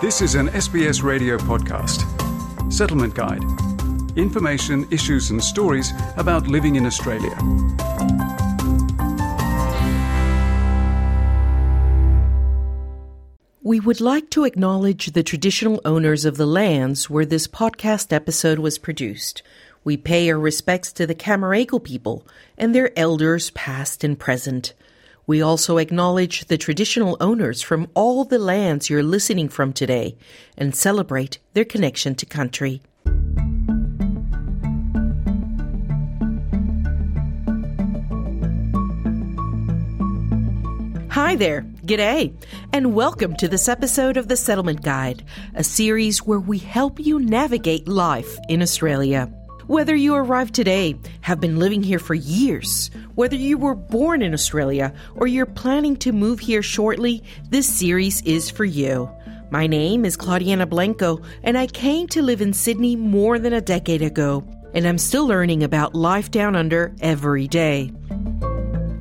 This is an SBS radio podcast. Settlement Guide. Information, issues, and stories about living in Australia. We would like to acknowledge the traditional owners of the lands where this podcast episode was produced. We pay our respects to the Cammeraygal people and their elders past and present. We also acknowledge the traditional owners from all the lands you're listening from today and celebrate their connection to country. Hi there, g'day, and welcome to this episode of The Settlement Guide, a series where we help you navigate life in Australia. Whether you arrived today, have been living here for years, whether you were born in Australia, or you're planning to move here shortly, this series is for you. My name is Claudianna Blanco, and I came to live in Sydney more than a decade ago, and I'm still learning about life down under every day.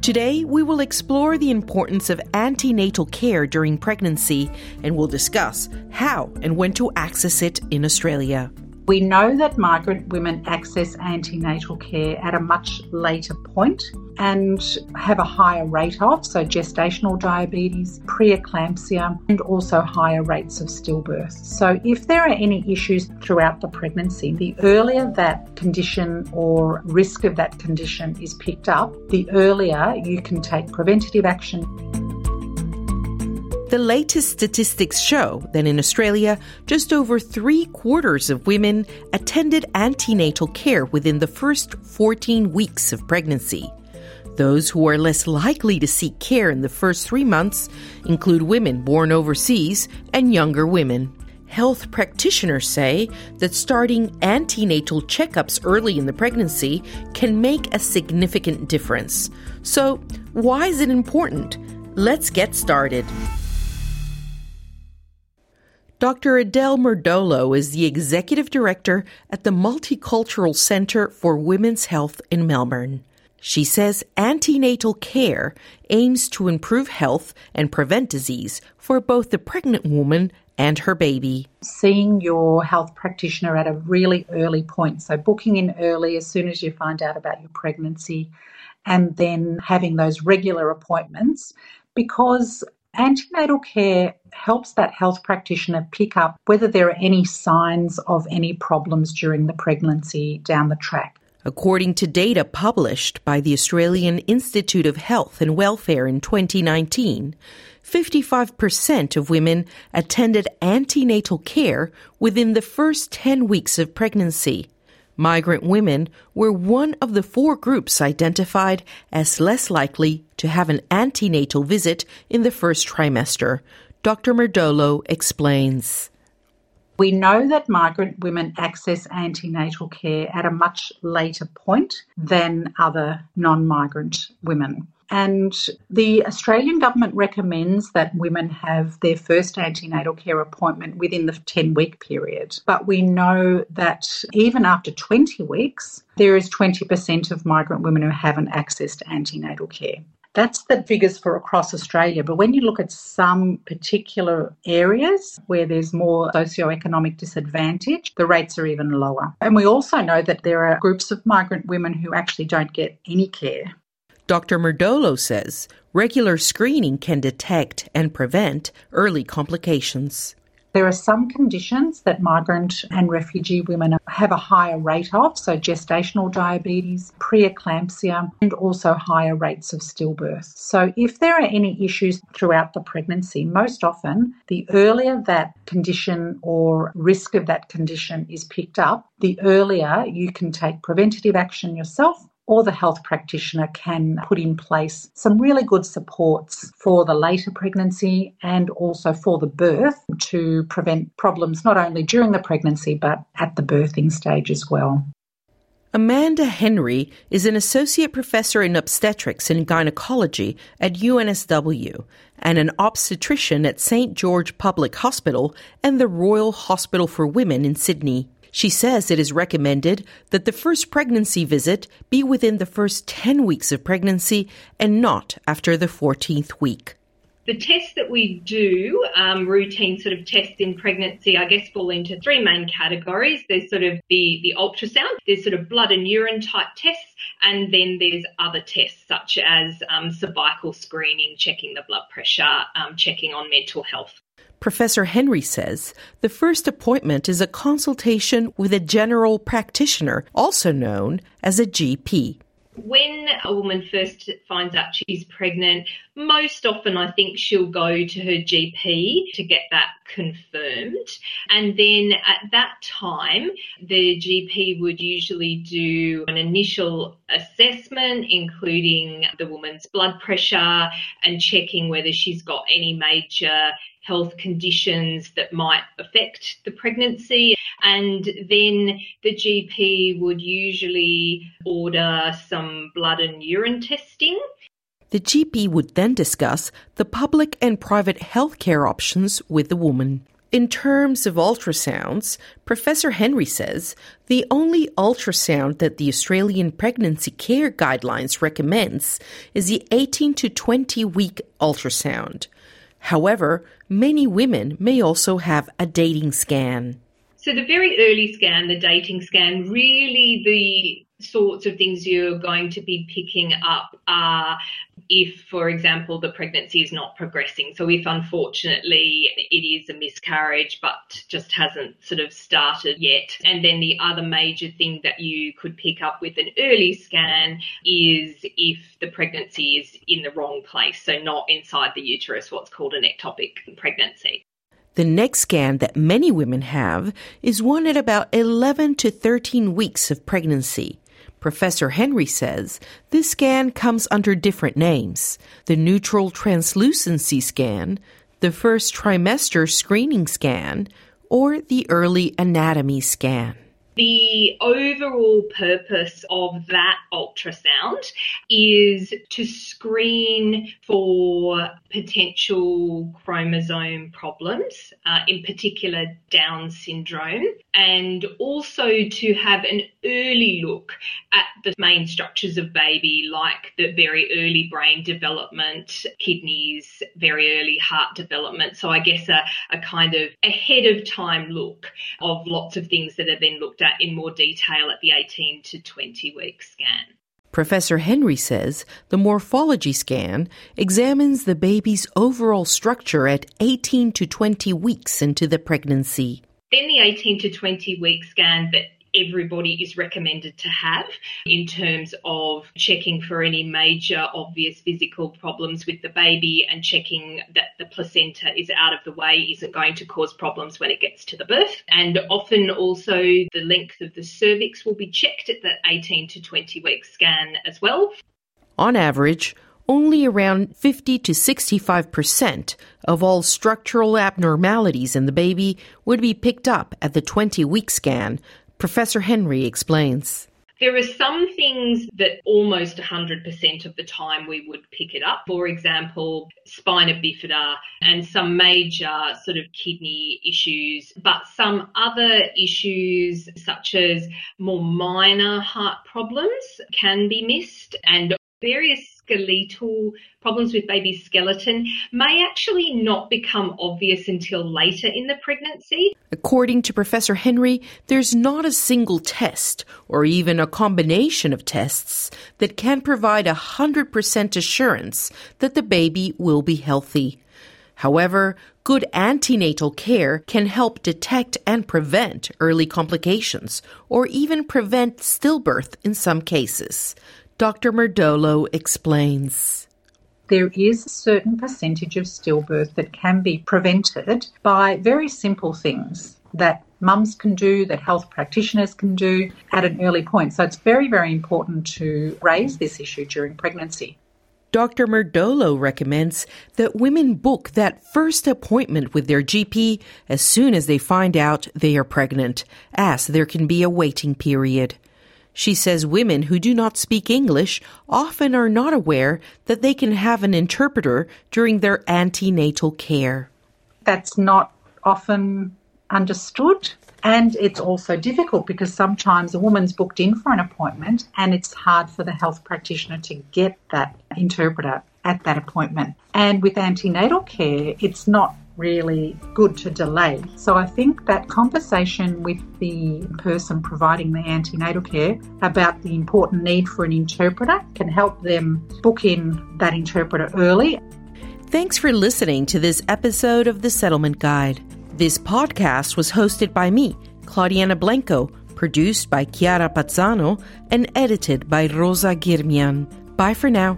Today, we will explore the importance of antenatal care during pregnancy and we'll discuss how and when to access it in Australia. We know that migrant women access antenatal care at a much later point and have a higher rate of, so gestational diabetes, preeclampsia, and also higher rates of stillbirth. So, if there are any issues throughout the pregnancy, the earlier that condition or risk of that condition is picked up, the earlier you can take preventative action. The latest statistics show that in Australia, just over three quarters of women attended antenatal care within the first 14 weeks of pregnancy. Those who are less likely to seek care in the first three months include women born overseas and younger women. Health practitioners say that starting antenatal checkups early in the pregnancy can make a significant difference. So, why is it important? Let's get started. Dr. Adele Murdolo is the Executive Director at the Multicultural Centre for Women's Health in Melbourne. She says antenatal care aims to improve health and prevent disease for both the pregnant woman and her baby. Seeing your health practitioner at a really early point, so booking in early as soon as you find out about your pregnancy, and then having those regular appointments because Antenatal care helps that health practitioner pick up whether there are any signs of any problems during the pregnancy down the track. According to data published by the Australian Institute of Health and Welfare in 2019, 55% of women attended antenatal care within the first 10 weeks of pregnancy. Migrant women were one of the four groups identified as less likely to have an antenatal visit in the first trimester. Dr. Murdolo explains. We know that migrant women access antenatal care at a much later point than other non migrant women. And the Australian government recommends that women have their first antenatal care appointment within the 10 week period. But we know that even after 20 weeks, there is 20% of migrant women who haven't accessed antenatal care. That's the figures for across Australia. But when you look at some particular areas where there's more socioeconomic disadvantage, the rates are even lower. And we also know that there are groups of migrant women who actually don't get any care. Dr. Murdolo says regular screening can detect and prevent early complications. There are some conditions that migrant and refugee women have a higher rate of, so gestational diabetes, preeclampsia, and also higher rates of stillbirth. So, if there are any issues throughout the pregnancy, most often the earlier that condition or risk of that condition is picked up, the earlier you can take preventative action yourself or the health practitioner can put in place some really good supports for the later pregnancy and also for the birth to prevent problems not only during the pregnancy but at the birthing stage as well. Amanda Henry is an associate professor in obstetrics and gynecology at UNSW and an obstetrician at St. George Public Hospital and the Royal Hospital for Women in Sydney. She says it is recommended that the first pregnancy visit be within the first 10 weeks of pregnancy and not after the 14th week. The tests that we do, um, routine sort of tests in pregnancy, I guess fall into three main categories. There's sort of the, the ultrasound, there's sort of blood and urine type tests, and then there's other tests such as um, cervical screening, checking the blood pressure, um, checking on mental health. Professor Henry says the first appointment is a consultation with a general practitioner, also known as a GP when a woman first finds out she's pregnant, most often I think she'll go to her GP to get that confirmed. And then at that time, the GP would usually do an initial assessment, including the woman's blood pressure and checking whether she's got any major health conditions that might affect the pregnancy. And then the GP would usually order some blood and urine testing. The GP would then discuss the public and private healthcare options with the woman. In terms of ultrasounds, Professor Henry says the only ultrasound that the Australian Pregnancy Care Guidelines recommends is the 18 to 20 week ultrasound. However, many women may also have a dating scan. So the very early scan, the dating scan, really the sorts of things you're going to be picking up are if, for example, the pregnancy is not progressing. So if unfortunately it is a miscarriage but just hasn't sort of started yet. And then the other major thing that you could pick up with an early scan is if the pregnancy is in the wrong place. So not inside the uterus, what's called an ectopic pregnancy. The next scan that many women have is one at about 11 to 13 weeks of pregnancy. Professor Henry says this scan comes under different names the nuchal translucency scan, the first trimester screening scan, or the early anatomy scan. The overall purpose of that ultrasound is to screen for potential chromosome problems, uh, in particular Down syndrome, and also to have an early look at the main structures of baby, like the very early brain development, kidneys, very early heart development. So I guess a, a kind of ahead of time look of lots of things that have been looked at in more detail at the 18 to 20 week scan. Professor Henry says the morphology scan examines the baby's overall structure at 18 to 20 weeks into the pregnancy. Then the 18 to 20 week scan that everybody is recommended to have in terms of checking for any major obvious physical problems with the baby and checking that the placenta is out of the way isn't going to cause problems when it gets to the birth. And often also the length of the cervix will be checked at that 18 to 20 week scan as well. On average, only around 50 to 65% of all structural abnormalities in the baby would be picked up at the 20 week scan, Professor Henry explains. There are some things that almost 100% of the time we would pick it up. For example, spina bifida and some major sort of kidney issues, but some other issues such as more minor heart problems can be missed and various skeletal problems with baby skeleton may actually not become obvious until later in the pregnancy. According to Professor Henry, there's not a single test or even a combination of tests that can provide a 100% assurance that the baby will be healthy. However, good antenatal care can help detect and prevent early complications or even prevent stillbirth in some cases. Dr. Murdolo explains. There is a certain percentage of stillbirth that can be prevented by very simple things that mums can do, that health practitioners can do at an early point. So it's very, very important to raise this issue during pregnancy. Dr. Murdolo recommends that women book that first appointment with their GP as soon as they find out they are pregnant, as there can be a waiting period. She says women who do not speak English often are not aware that they can have an interpreter during their antenatal care. That's not often understood. And it's also difficult because sometimes a woman's booked in for an appointment and it's hard for the health practitioner to get that interpreter. at that appointment. And with antenatal care, it's not really good to delay. So I think that conversation with the person providing the antenatal care about the important need for an interpreter can help them book in that interpreter early. Thanks for listening to this episode of The Settlement Guide. This podcast was hosted by me, Claudianna Blanco, produced by Chiara Pazzano, and edited by Rosa Girmian. Bye for now.